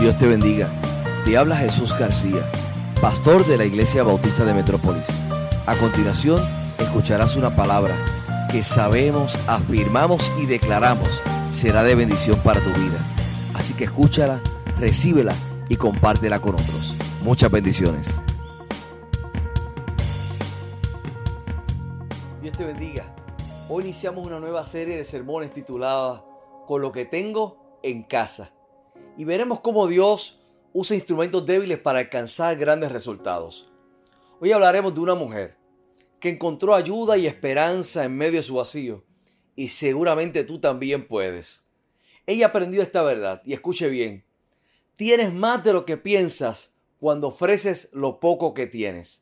Dios te bendiga. Te habla Jesús García, pastor de la Iglesia Bautista de Metrópolis. A continuación, escucharás una palabra que sabemos, afirmamos y declaramos será de bendición para tu vida. Así que escúchala, recíbela y compártela con otros. Muchas bendiciones. Dios te bendiga. Hoy iniciamos una nueva serie de sermones titulada Con lo que tengo en casa. Y veremos cómo Dios usa instrumentos débiles para alcanzar grandes resultados. Hoy hablaremos de una mujer que encontró ayuda y esperanza en medio de su vacío. Y seguramente tú también puedes. Ella aprendió esta verdad y escuche bien. Tienes más de lo que piensas cuando ofreces lo poco que tienes.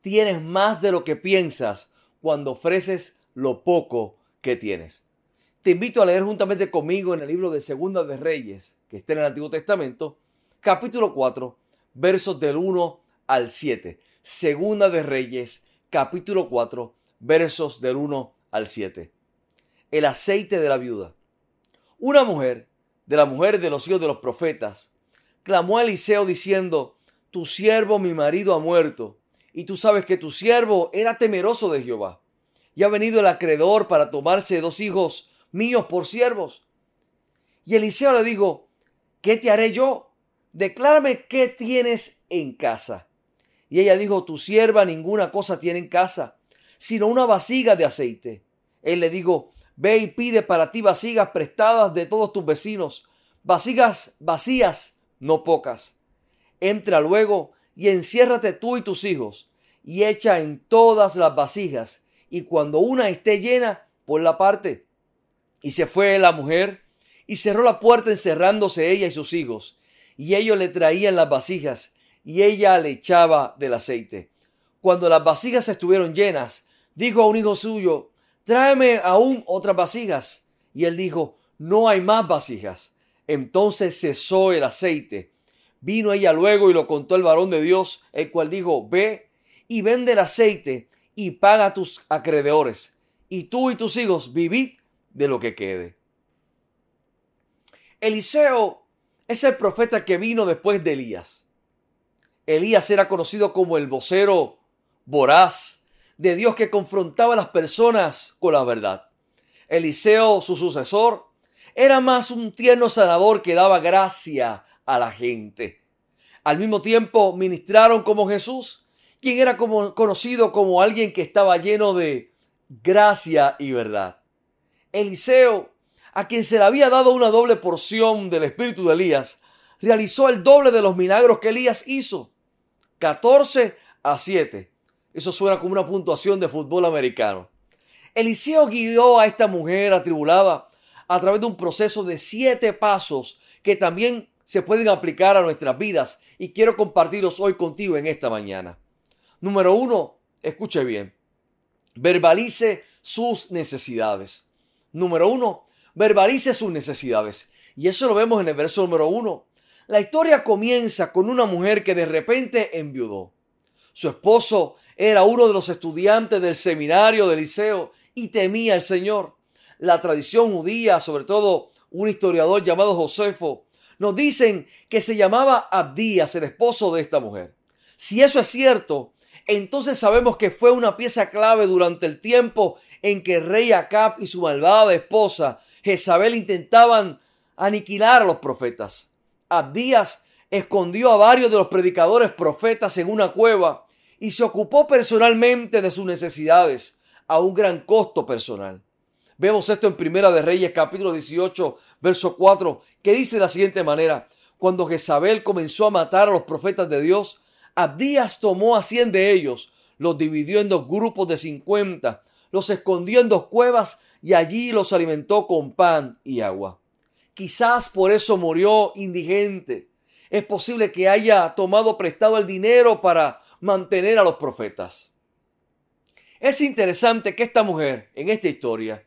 Tienes más de lo que piensas cuando ofreces lo poco que tienes. Te invito a leer juntamente conmigo en el libro de Segunda de Reyes, que está en el Antiguo Testamento, capítulo 4, versos del 1 al 7. Segunda de Reyes, capítulo 4, versos del 1 al 7. El aceite de la viuda. Una mujer, de la mujer de los hijos de los profetas, clamó a Eliseo diciendo, Tu siervo mi marido ha muerto, y tú sabes que tu siervo era temeroso de Jehová y ha venido el acreedor para tomarse dos hijos míos por siervos. Y Eliseo le dijo, ¿qué te haré yo? Declárame qué tienes en casa. Y ella dijo, tu sierva ninguna cosa tiene en casa, sino una vasija de aceite. Él le dijo, ve y pide para ti vasijas prestadas de todos tus vecinos, vasijas vacías, no pocas. Entra luego y enciérrate tú y tus hijos, y echa en todas las vasijas, y cuando una esté llena, por la parte. Y se fue la mujer y cerró la puerta encerrándose ella y sus hijos. Y ellos le traían las vasijas y ella le echaba del aceite. Cuando las vasijas estuvieron llenas, dijo a un hijo suyo, tráeme aún otras vasijas. Y él dijo, no hay más vasijas. Entonces cesó el aceite. Vino ella luego y lo contó el varón de Dios, el cual dijo, ve y vende el aceite y paga a tus acreedores, y tú y tus hijos vivid de lo que quede. Eliseo es el profeta que vino después de Elías. Elías era conocido como el vocero voraz de Dios que confrontaba a las personas con la verdad. Eliseo, su sucesor, era más un tierno sanador que daba gracia a la gente. Al mismo tiempo ministraron como Jesús quien era como, conocido como alguien que estaba lleno de gracia y verdad. Eliseo, a quien se le había dado una doble porción del espíritu de Elías, realizó el doble de los milagros que Elías hizo. 14 a 7. Eso suena como una puntuación de fútbol americano. Eliseo guió a esta mujer atribulada a través de un proceso de siete pasos que también se pueden aplicar a nuestras vidas y quiero compartirlos hoy contigo en esta mañana. Número uno, escuche bien, verbalice sus necesidades. Número uno, verbalice sus necesidades. Y eso lo vemos en el verso número uno. La historia comienza con una mujer que de repente enviudó. Su esposo era uno de los estudiantes del seminario del liceo y temía al Señor. La tradición judía, sobre todo un historiador llamado Josefo, nos dicen que se llamaba Abdías, el esposo de esta mujer. Si eso es cierto, entonces sabemos que fue una pieza clave durante el tiempo en que el rey Acab y su malvada esposa Jezabel intentaban aniquilar a los profetas. Abdías escondió a varios de los predicadores profetas en una cueva y se ocupó personalmente de sus necesidades a un gran costo personal. Vemos esto en Primera de Reyes capítulo 18 verso 4 que dice de la siguiente manera, cuando Jezabel comenzó a matar a los profetas de Dios, Abdías tomó a cien de ellos, los dividió en dos grupos de cincuenta, los escondió en dos cuevas y allí los alimentó con pan y agua. Quizás por eso murió indigente. Es posible que haya tomado prestado el dinero para mantener a los profetas. Es interesante que esta mujer, en esta historia,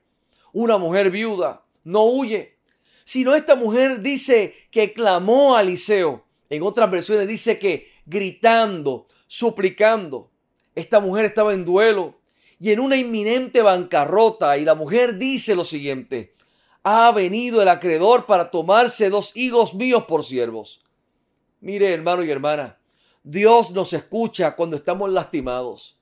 una mujer viuda, no huye, sino esta mujer dice que clamó a Eliseo. En otras versiones dice que gritando, suplicando. Esta mujer estaba en duelo y en una inminente bancarrota y la mujer dice lo siguiente, ha venido el acreedor para tomarse dos hijos míos por siervos. Mire, hermano y hermana, Dios nos escucha cuando estamos lastimados.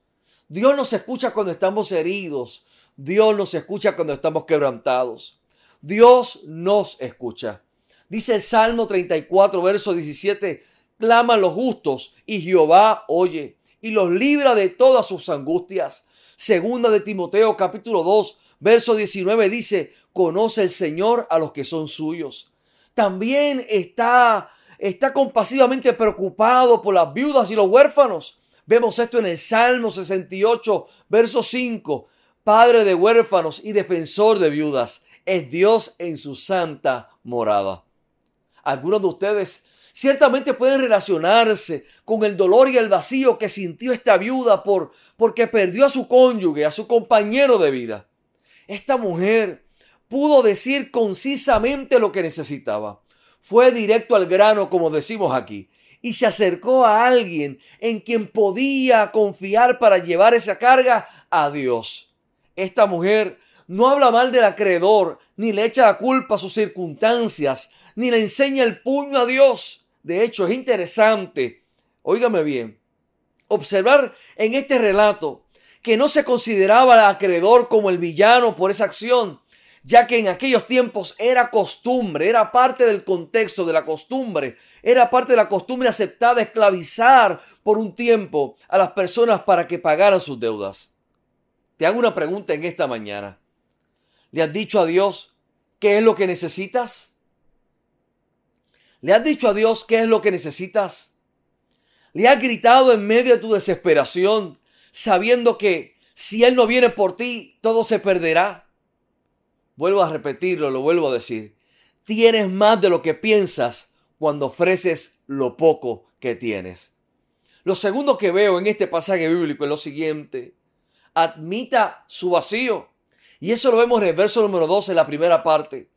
Dios nos escucha cuando estamos heridos. Dios nos escucha cuando estamos quebrantados. Dios nos escucha. Dice el Salmo 34, verso 17, claman los justos y Jehová oye y los libra de todas sus angustias. Segunda de Timoteo capítulo 2, verso 19 dice, conoce el Señor a los que son suyos. También está está compasivamente preocupado por las viudas y los huérfanos. Vemos esto en el Salmo 68, verso 5. Padre de huérfanos y defensor de viudas, es Dios en su santa morada. Algunos de ustedes ciertamente pueden relacionarse con el dolor y el vacío que sintió esta viuda por porque perdió a su cónyuge, a su compañero de vida. Esta mujer pudo decir concisamente lo que necesitaba fue directo al grano, como decimos aquí, y se acercó a alguien en quien podía confiar para llevar esa carga a Dios. Esta mujer no habla mal del acreedor, ni le echa la culpa a sus circunstancias, ni le enseña el puño a Dios. De hecho, es interesante, óigame bien, observar en este relato que no se consideraba al acreedor como el villano por esa acción, ya que en aquellos tiempos era costumbre, era parte del contexto de la costumbre, era parte de la costumbre aceptada esclavizar por un tiempo a las personas para que pagaran sus deudas. Te hago una pregunta en esta mañana. ¿Le has dicho a Dios qué es lo que necesitas? ¿Le has dicho a Dios qué es lo que necesitas? ¿Le has gritado en medio de tu desesperación, sabiendo que si Él no viene por ti, todo se perderá? Vuelvo a repetirlo, lo vuelvo a decir. Tienes más de lo que piensas cuando ofreces lo poco que tienes. Lo segundo que veo en este pasaje bíblico es lo siguiente. Admita su vacío. Y eso lo vemos en el verso número 12, en la primera parte.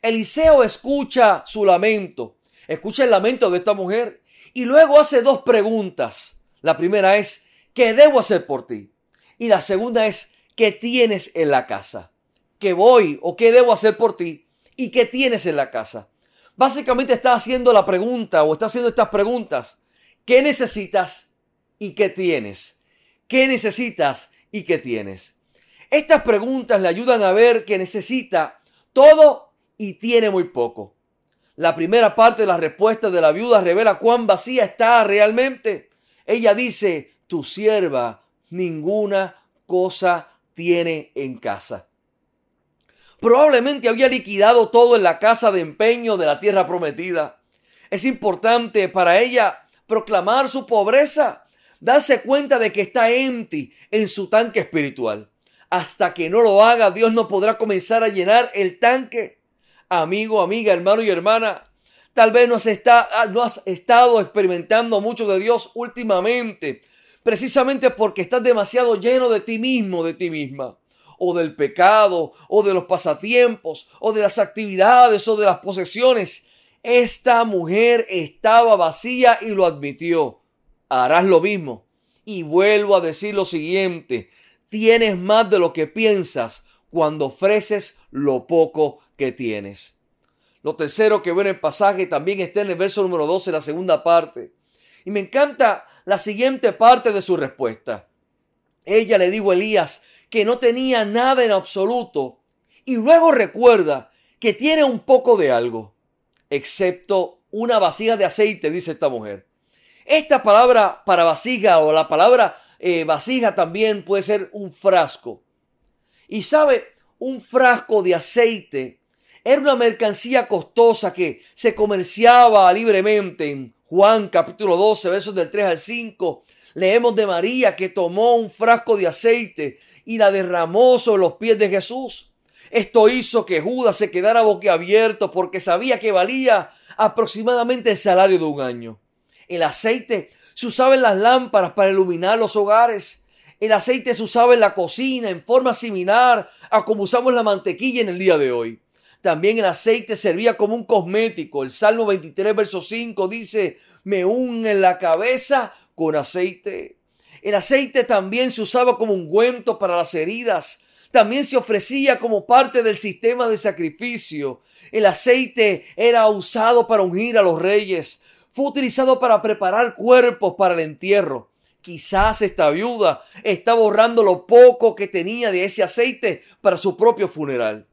Eliseo escucha su lamento, escucha el lamento de esta mujer y luego hace dos preguntas. La primera es, ¿qué debo hacer por ti? Y la segunda es, ¿qué tienes en la casa? ¿Qué voy o qué debo hacer por ti y qué tienes en la casa. Básicamente está haciendo la pregunta o está haciendo estas preguntas. ¿Qué necesitas y qué tienes? ¿Qué necesitas y qué tienes? Estas preguntas le ayudan a ver que necesita todo y tiene muy poco. La primera parte de la respuesta de la viuda revela cuán vacía está realmente. Ella dice, tu sierva ninguna cosa tiene en casa. Probablemente había liquidado todo en la casa de empeño de la tierra prometida. Es importante para ella proclamar su pobreza, darse cuenta de que está empty en su tanque espiritual. Hasta que no lo haga, Dios no podrá comenzar a llenar el tanque. Amigo, amiga, hermano y hermana, tal vez no has, no has estado experimentando mucho de Dios últimamente, precisamente porque estás demasiado lleno de ti mismo, de ti misma o del pecado, o de los pasatiempos, o de las actividades, o de las posesiones. Esta mujer estaba vacía y lo admitió. Harás lo mismo. Y vuelvo a decir lo siguiente, tienes más de lo que piensas cuando ofreces lo poco que tienes. Lo tercero que veo en el pasaje también está en el verso número 12, la segunda parte. Y me encanta la siguiente parte de su respuesta. Ella le dijo a Elías, que no tenía nada en absoluto y luego recuerda que tiene un poco de algo, excepto una vasija de aceite, dice esta mujer. Esta palabra para vasija o la palabra eh, vasija también puede ser un frasco. Y sabe, un frasco de aceite era una mercancía costosa que se comerciaba libremente. En Juan capítulo 12, versos del 3 al 5, leemos de María que tomó un frasco de aceite y la derramó sobre los pies de Jesús. Esto hizo que Judas se quedara boquiabierto porque sabía que valía aproximadamente el salario de un año. El aceite se usaba en las lámparas para iluminar los hogares. El aceite se usaba en la cocina en forma similar a como usamos la mantequilla en el día de hoy. También el aceite servía como un cosmético. El Salmo 23, verso 5 dice, me en la cabeza con aceite. El aceite también se usaba como ungüento para las heridas. También se ofrecía como parte del sistema de sacrificio. El aceite era usado para ungir a los reyes. fue utilizado para preparar cuerpos para el entierro. Quizás esta viuda está borrando lo poco que tenía de ese aceite para su propio funeral.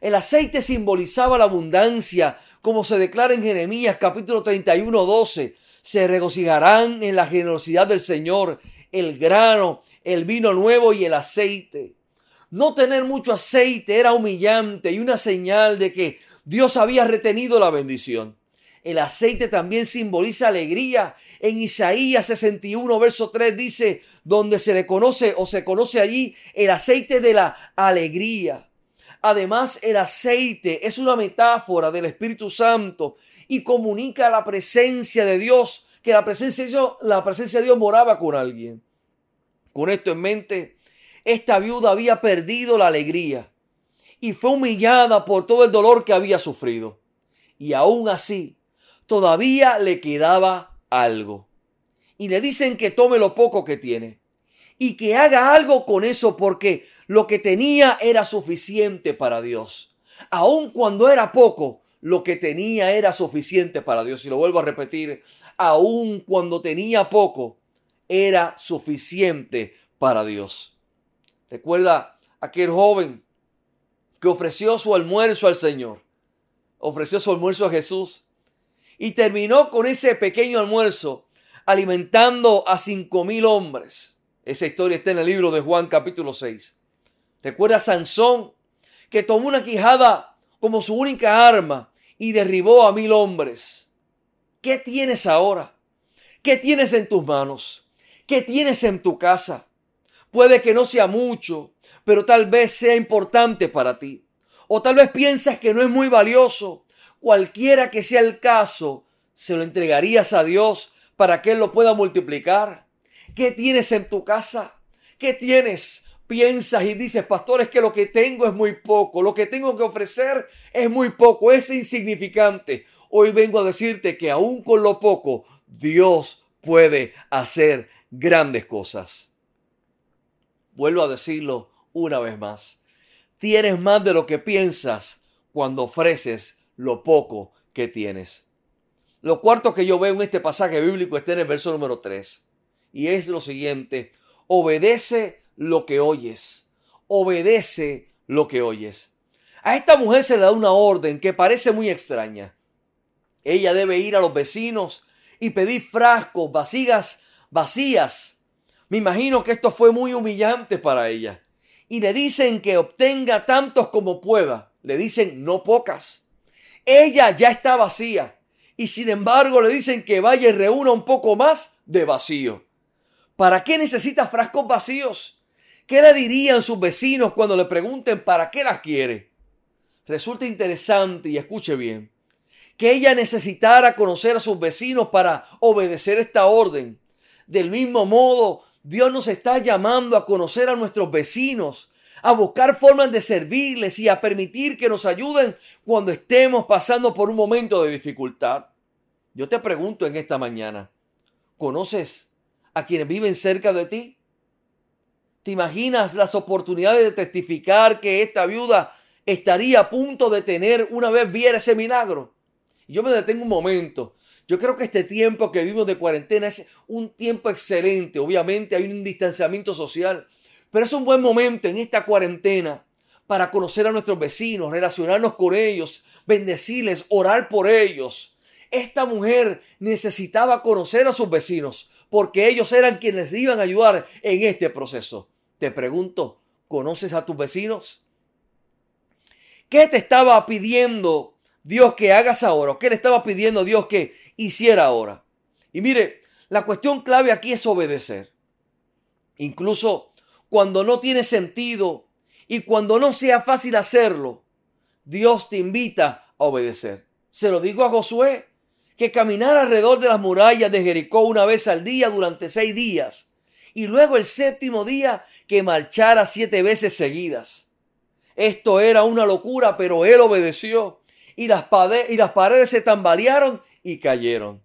El aceite simbolizaba la abundancia, como se declara en Jeremías capítulo 31, 12. Se regocijarán en la generosidad del Señor el grano, el vino nuevo y el aceite. No tener mucho aceite era humillante y una señal de que Dios había retenido la bendición. El aceite también simboliza alegría. En Isaías 61, verso 3 dice, donde se le conoce o se conoce allí el aceite de la alegría. Además, el aceite es una metáfora del Espíritu Santo y comunica la presencia de Dios, que la presencia de Dios, la presencia de Dios moraba con alguien. Con esto en mente, esta viuda había perdido la alegría y fue humillada por todo el dolor que había sufrido. Y aún así, todavía le quedaba algo. Y le dicen que tome lo poco que tiene y que haga algo con eso porque lo que tenía era suficiente para Dios. Aun cuando era poco, lo que tenía era suficiente para Dios. Y lo vuelvo a repetir, aun cuando tenía poco, era suficiente para Dios. Recuerda aquel joven que ofreció su almuerzo al Señor, ofreció su almuerzo a Jesús y terminó con ese pequeño almuerzo alimentando a cinco mil hombres. Esa historia está en el libro de Juan capítulo 6. Recuerda a Sansón que tomó una quijada como su única arma y derribó a mil hombres. ¿Qué tienes ahora? ¿Qué tienes en tus manos? ¿Qué tienes en tu casa? Puede que no sea mucho, pero tal vez sea importante para ti. O tal vez piensas que no es muy valioso. Cualquiera que sea el caso, se lo entregarías a Dios para que Él lo pueda multiplicar. ¿Qué tienes en tu casa? ¿Qué tienes? Piensas y dices, pastor, es que lo que tengo es muy poco, lo que tengo que ofrecer es muy poco, es insignificante. Hoy vengo a decirte que aún con lo poco, Dios puede hacer grandes cosas. Vuelvo a decirlo, una vez más. Tienes más de lo que piensas cuando ofreces lo poco que tienes. Lo cuarto que yo veo en este pasaje bíblico está en el verso número 3. Y es lo siguiente. Obedece lo que oyes. Obedece lo que oyes. A esta mujer se le da una orden que parece muy extraña. Ella debe ir a los vecinos y pedir frascos, vasijas vacías. Me imagino que esto fue muy humillante para ella y le dicen que obtenga tantos como pueda. Le dicen no pocas. Ella ya está vacía y sin embargo le dicen que vaya y reúna un poco más de vacío. ¿Para qué necesita frascos vacíos? ¿Qué le dirían sus vecinos cuando le pregunten para qué las quiere? Resulta interesante y escuche bien que ella necesitara conocer a sus vecinos para obedecer esta orden. Del mismo modo, Dios nos está llamando a conocer a nuestros vecinos, a buscar formas de servirles y a permitir que nos ayuden cuando estemos pasando por un momento de dificultad. Yo te pregunto en esta mañana, ¿conoces a quienes viven cerca de ti? ¿Te imaginas las oportunidades de testificar que esta viuda estaría a punto de tener una vez viera ese milagro? yo me detengo un momento yo creo que este tiempo que vivimos de cuarentena es un tiempo excelente. Obviamente hay un distanciamiento social, pero es un buen momento en esta cuarentena para conocer a nuestros vecinos, relacionarnos con ellos, bendecirles, orar por ellos. Esta mujer necesitaba conocer a sus vecinos porque ellos eran quienes iban a ayudar en este proceso. Te pregunto, ¿conoces a tus vecinos? ¿Qué te estaba pidiendo Dios que hagas ahora? qué le estaba pidiendo Dios que hiciera ahora? Y mire, la cuestión clave aquí es obedecer. Incluso cuando no tiene sentido y cuando no sea fácil hacerlo, Dios te invita a obedecer. Se lo digo a Josué, que caminara alrededor de las murallas de Jericó una vez al día durante seis días, y luego el séptimo día que marchara siete veces seguidas. Esto era una locura, pero él obedeció y las, y las paredes se tambalearon y cayeron.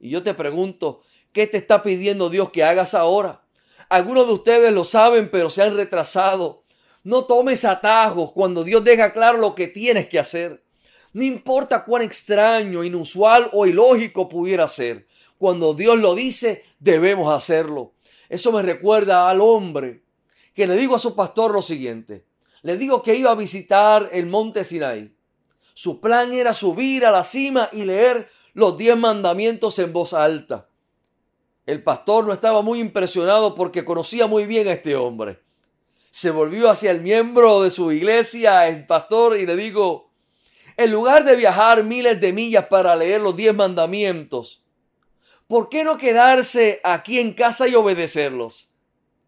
Y yo te pregunto, ¿qué te está pidiendo Dios que hagas ahora? Algunos de ustedes lo saben, pero se han retrasado. No tomes atajos cuando Dios deja claro lo que tienes que hacer. No importa cuán extraño, inusual o ilógico pudiera ser. Cuando Dios lo dice, debemos hacerlo. Eso me recuerda al hombre que le digo a su pastor lo siguiente. Le digo que iba a visitar el monte Sinai. Su plan era subir a la cima y leer los diez mandamientos en voz alta. El pastor no estaba muy impresionado porque conocía muy bien a este hombre. Se volvió hacia el miembro de su iglesia, el pastor, y le digo, en lugar de viajar miles de millas para leer los diez mandamientos, ¿por qué no quedarse aquí en casa y obedecerlos?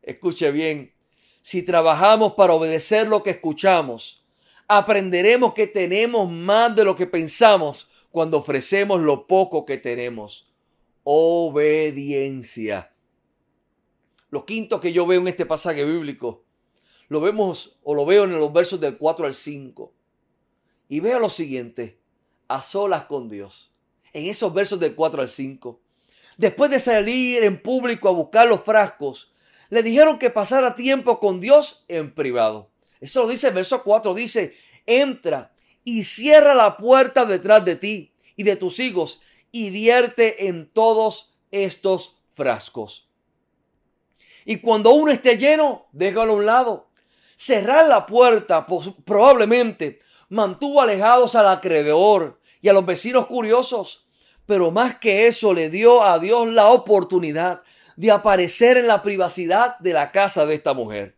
Escuche bien, si trabajamos para obedecer lo que escuchamos, aprenderemos que tenemos más de lo que pensamos cuando ofrecemos lo poco que tenemos. Obediencia. Lo quinto que yo veo en este pasaje bíblico, lo vemos o lo veo en los versos del 4 al 5. Y veo lo siguiente, a solas con Dios. En esos versos del 4 al 5. Después de salir en público a buscar los frascos, le dijeron que pasara tiempo con Dios en privado. Eso lo dice el verso 4. Dice, entra y cierra la puerta detrás de ti y de tus hijos y vierte en todos estos frascos. Y cuando uno esté lleno, déjalo a un lado. Cerrar la puerta probablemente mantuvo alejados al acreedor y a los vecinos curiosos. Pero más que eso le dio a Dios la oportunidad de aparecer en la privacidad de la casa de esta mujer.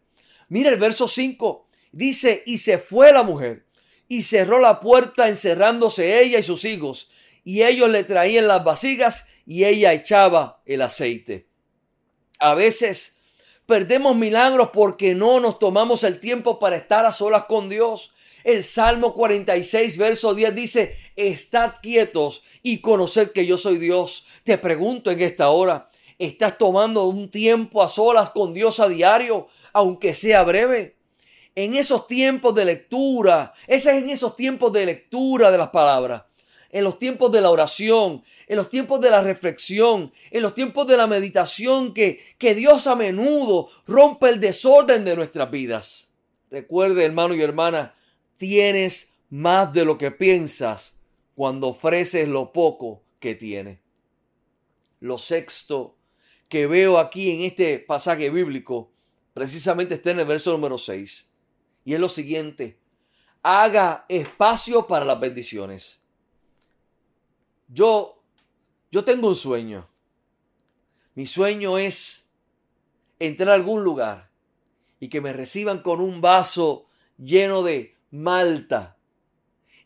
Mira el verso 5. Dice, y se fue la mujer y cerró la puerta encerrándose ella y sus hijos. Y ellos le traían las vasijas y ella echaba el aceite. A veces perdemos milagros porque no nos tomamos el tiempo para estar a solas con Dios. El Salmo 46, verso 10 dice, estad quietos y conoced que yo soy Dios. Te pregunto en esta hora, ¿estás tomando un tiempo a solas con Dios a diario, aunque sea breve? En esos tiempos de lectura, ese es en esos tiempos de lectura de las palabras, en los tiempos de la oración, en los tiempos de la reflexión, en los tiempos de la meditación que, que Dios a menudo rompe el desorden de nuestras vidas. Recuerde, hermano y hermana, tienes más de lo que piensas cuando ofreces lo poco que tienes. Lo sexto que veo aquí en este pasaje bíblico precisamente está en el verso número 6. Y es lo siguiente, haga espacio para las bendiciones. Yo, yo tengo un sueño. Mi sueño es entrar a algún lugar y que me reciban con un vaso lleno de malta.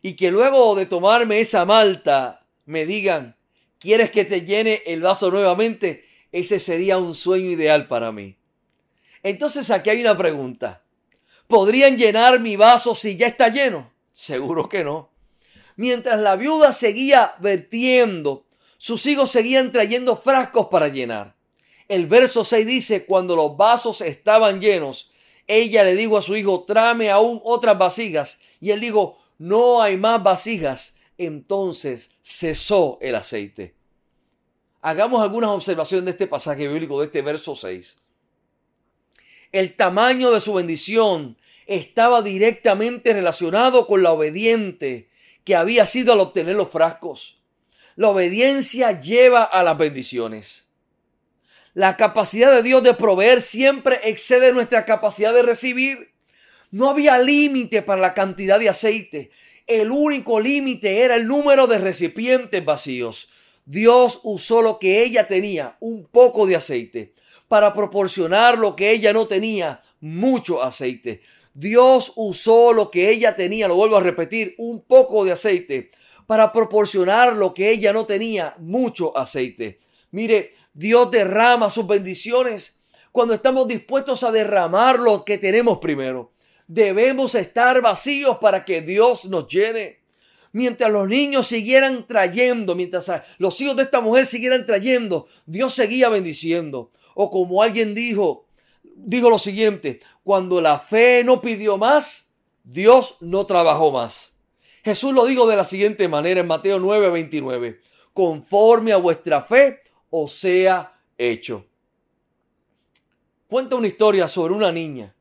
Y que luego de tomarme esa malta me digan, ¿quieres que te llene el vaso nuevamente? Ese sería un sueño ideal para mí. Entonces aquí hay una pregunta. ¿Podrían llenar mi vaso si ya está lleno? Seguro que no. Mientras la viuda seguía vertiendo, sus hijos seguían trayendo frascos para llenar. El verso 6 dice, cuando los vasos estaban llenos, ella le dijo a su hijo, tráeme aún otras vasijas. Y él dijo, no hay más vasijas. Entonces cesó el aceite. Hagamos algunas observaciones de este pasaje bíblico, de este verso 6. El tamaño de su bendición estaba directamente relacionado con la obediente que había sido al obtener los frascos. La obediencia lleva a las bendiciones. La capacidad de Dios de proveer siempre excede nuestra capacidad de recibir. No había límite para la cantidad de aceite. El único límite era el número de recipientes vacíos. Dios usó lo que ella tenía, un poco de aceite, para proporcionar lo que ella no tenía, mucho aceite. Dios usó lo que ella tenía, lo vuelvo a repetir, un poco de aceite, para proporcionar lo que ella no tenía, mucho aceite. Mire, Dios derrama sus bendiciones cuando estamos dispuestos a derramar lo que tenemos primero. Debemos estar vacíos para que Dios nos llene. Mientras los niños siguieran trayendo, mientras los hijos de esta mujer siguieran trayendo, Dios seguía bendiciendo. O como alguien dijo, dijo lo siguiente, cuando la fe no pidió más, Dios no trabajó más. Jesús lo dijo de la siguiente manera en Mateo 9, 29. Conforme a vuestra fe, o sea hecho. Cuenta una historia sobre una niña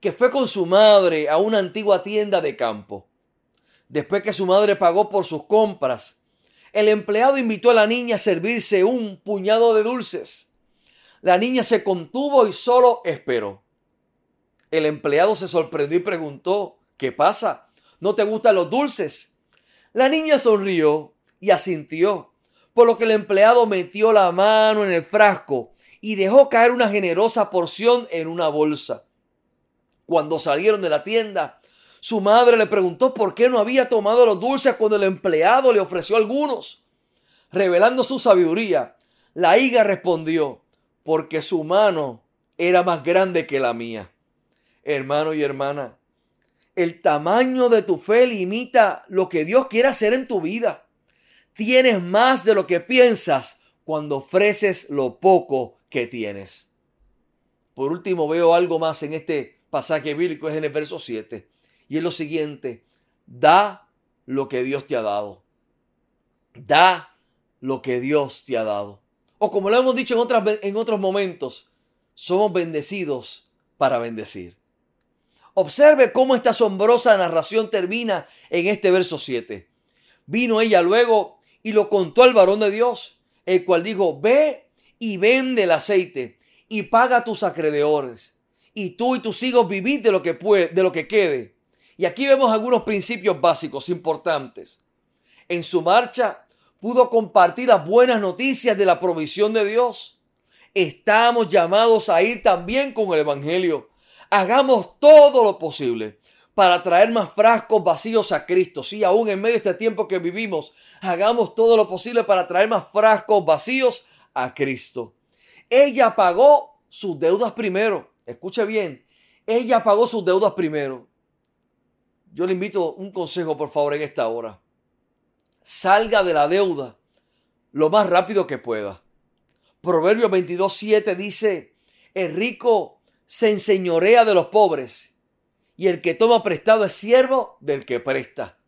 que fue con su madre a una antigua tienda de campo. Después que su madre pagó por sus compras, el empleado invitó a la niña a servirse un puñado de dulces. La niña se contuvo y solo esperó. El empleado se sorprendió y preguntó, ¿qué pasa? ¿No te gustan los dulces? La niña sonrió y asintió, por lo que el empleado metió la mano en el frasco y dejó caer una generosa porción en una bolsa. Cuando salieron de la tienda, su madre le preguntó por qué no había tomado los dulces cuando el empleado le ofreció algunos. Revelando su sabiduría, la hija respondió, porque su mano era más grande que la mía. Hermano y hermana, el tamaño de tu fe limita lo que Dios quiere hacer en tu vida. Tienes más de lo que piensas cuando ofreces lo poco que tienes. Por último, veo algo más en este pasaje bíblico, es en el verso 7. Y es lo siguiente, da lo que Dios te ha dado. Da lo que Dios te ha dado. O como lo hemos dicho en, en otros momentos, somos bendecidos para bendecir. Observe cómo esta asombrosa narración termina en este verso 7. Vino ella luego y lo contó al varón de Dios, el cual dijo, ve y vende el aceite y paga tus acreedores. Y tú y tus hijos vivid de lo que puede, de lo que quede. Y aquí vemos algunos principios básicos importantes. En su marcha pudo compartir las buenas noticias de la provisión de Dios. Estamos llamados a ir también con el Evangelio. Hagamos todo lo posible para traer más frascos vacíos a Cristo. Sí, aún en medio de este tiempo que vivimos, hagamos todo lo posible para traer más frascos vacíos a Cristo. Ella pagó sus deudas primero. Escuche bien, ella pagó sus deudas primero. Yo le invito un consejo, por favor, en esta hora. Salga de la deuda lo más rápido que pueda. Proverbio 22.7 dice, el rico se enseñorea de los pobres y el que toma prestado es siervo del que presta.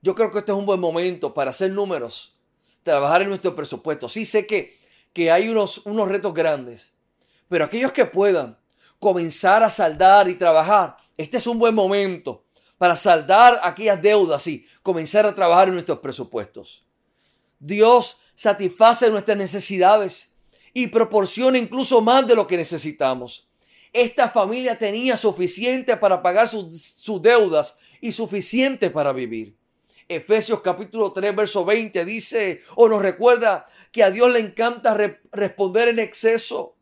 Yo creo que este es un buen momento para hacer números, trabajar en nuestro presupuesto. Sí sé que que hay unos, unos retos grandes, pero aquellos que puedan comenzar a saldar y trabajar, este es un buen momento para saldar aquellas deudas y comenzar a trabajar en nuestros presupuestos. Dios satisface nuestras necesidades y proporciona incluso más de lo que necesitamos. Esta familia tenía suficiente para pagar sus, deudas y suficiente para vivir. Efesios capítulo 3, verso 20 dice o nos recuerda que a Dios le encanta responder en exceso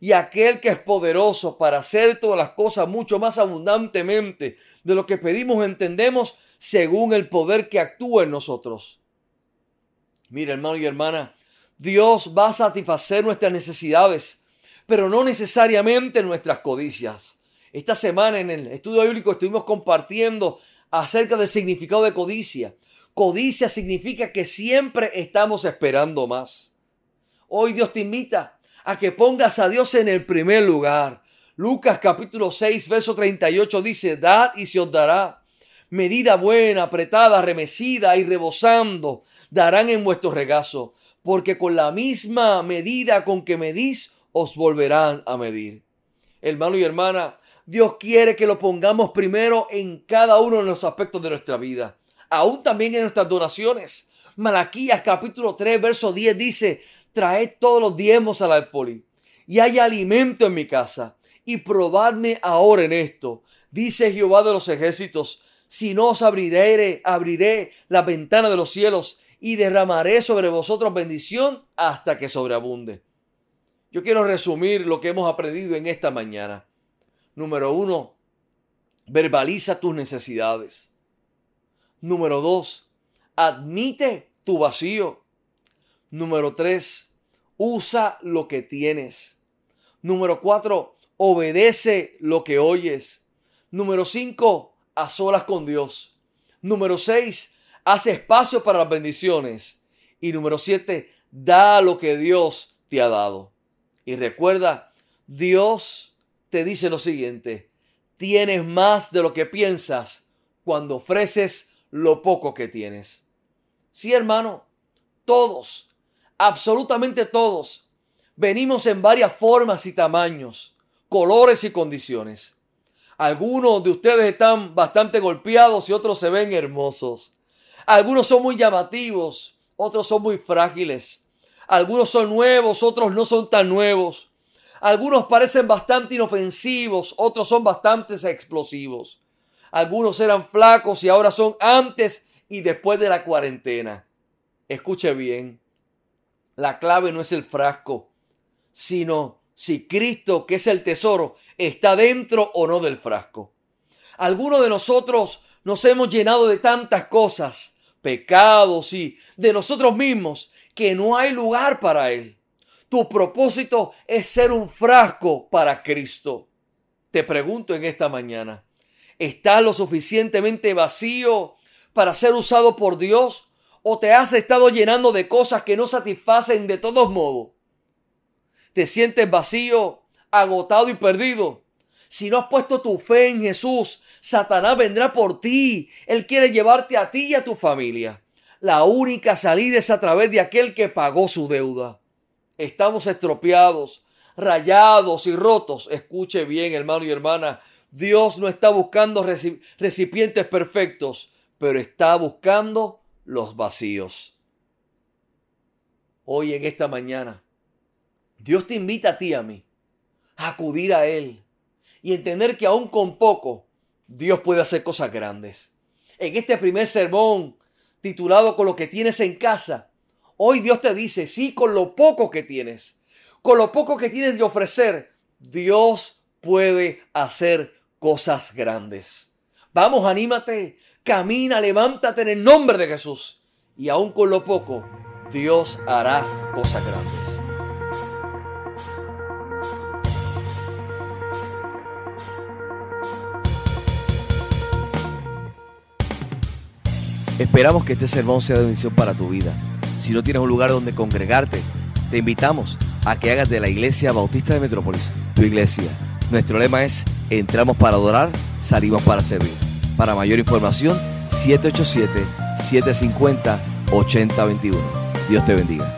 y aquel que es poderoso para hacer todas las cosas mucho más abundantemente de lo que pedimos entendemos según el poder que actúa en nosotros. Mira, hermano y hermana, Dios va a satisfacer nuestras necesidades, pero no necesariamente nuestras codicias. Esta semana en el estudio bíblico estuvimos compartiendo acerca del significado de codicia. Codicia significa que siempre estamos esperando más. Hoy Dios te invita a que pongas a Dios en el primer lugar. Lucas capítulo 6, verso 38 dice, Dad y se os dará. Medida buena, apretada, remecida y rebosando, darán en vuestro regazo, porque con la misma medida con que medís, os volverán a medir. Hermano y hermana, Dios quiere que lo pongamos primero en cada uno de los aspectos de nuestra vida, aún también en nuestras donaciones. Malaquías capítulo 3, verso 10 dice, traed todos los diezmos al alfolí y hay alimento en mi casa y probadme ahora en esto, dice Jehová de los ejércitos, si no os abriré, abriré la ventana de los cielos y derramaré sobre vosotros bendición hasta que sobreabunde. Yo quiero resumir lo que hemos aprendido en esta mañana. Número uno, verbaliza tus necesidades. Número dos, admite tu vacío. Número tres, usa lo que tienes. Número cuatro, obedece lo que oyes. Número cinco, a solas con Dios. Número seis, haz espacio para las bendiciones. Y número siete, da lo que Dios te ha dado. Y recuerda, Dios te dice lo siguiente, tienes más de lo que piensas cuando ofreces lo poco que tienes. Sí, hermano, todos, absolutamente todos, venimos en varias formas y tamaños, colores y condiciones. Algunos de ustedes están bastante golpeados y otros se ven hermosos. Algunos son muy llamativos, otros son muy frágiles. Algunos son nuevos, otros no son tan nuevos. Algunos parecen bastante inofensivos, otros son bastante explosivos. Algunos eran flacos y ahora son antes y después de la cuarentena. Escuche bien, la clave no es el frasco, sino si Cristo, que es el tesoro, está dentro o no del frasco. Algunos de nosotros nos hemos llenado de tantas cosas, pecados y de nosotros mismos, que no hay lugar para Él. Tu propósito es ser un frasco para Cristo. Te pregunto en esta mañana, ¿estás lo suficientemente vacío para ser usado por Dios? ¿O te has estado llenando de cosas que no satisfacen de todos modos? ¿Te sientes vacío, agotado y perdido? Si no has puesto tu fe en Jesús, Satanás vendrá por ti. Él quiere llevarte a ti y a tu familia. La única salida es a través de aquel que pagó su deuda. Estamos estropeados, rayados y rotos. Escuche bien, hermano y hermana. Dios no está buscando recipientes perfectos, pero está buscando los vacíos. Hoy en esta mañana, Dios te invita a ti a mí a acudir a Él y entender que aún con poco Dios puede hacer cosas grandes. En este primer sermón titulado Con lo que tienes en casa, hoy Dios te dice, sí, con lo poco que tienes, con lo poco que tienes de ofrecer, Dios puede hacer cosas grandes. Vamos, anímate, camina, levántate en el nombre de Jesús. Y aún con lo poco, Dios hará cosas grandes. Esperamos que este sermón sea de bendición para tu vida. Si no tienes un lugar donde congregarte, te invitamos a que hagas de la Iglesia Bautista de Metrópolis tu iglesia. Nuestro lema es, entramos para adorar, salimos para servir. Para mayor información, 787-750-8021. Dios te bendiga.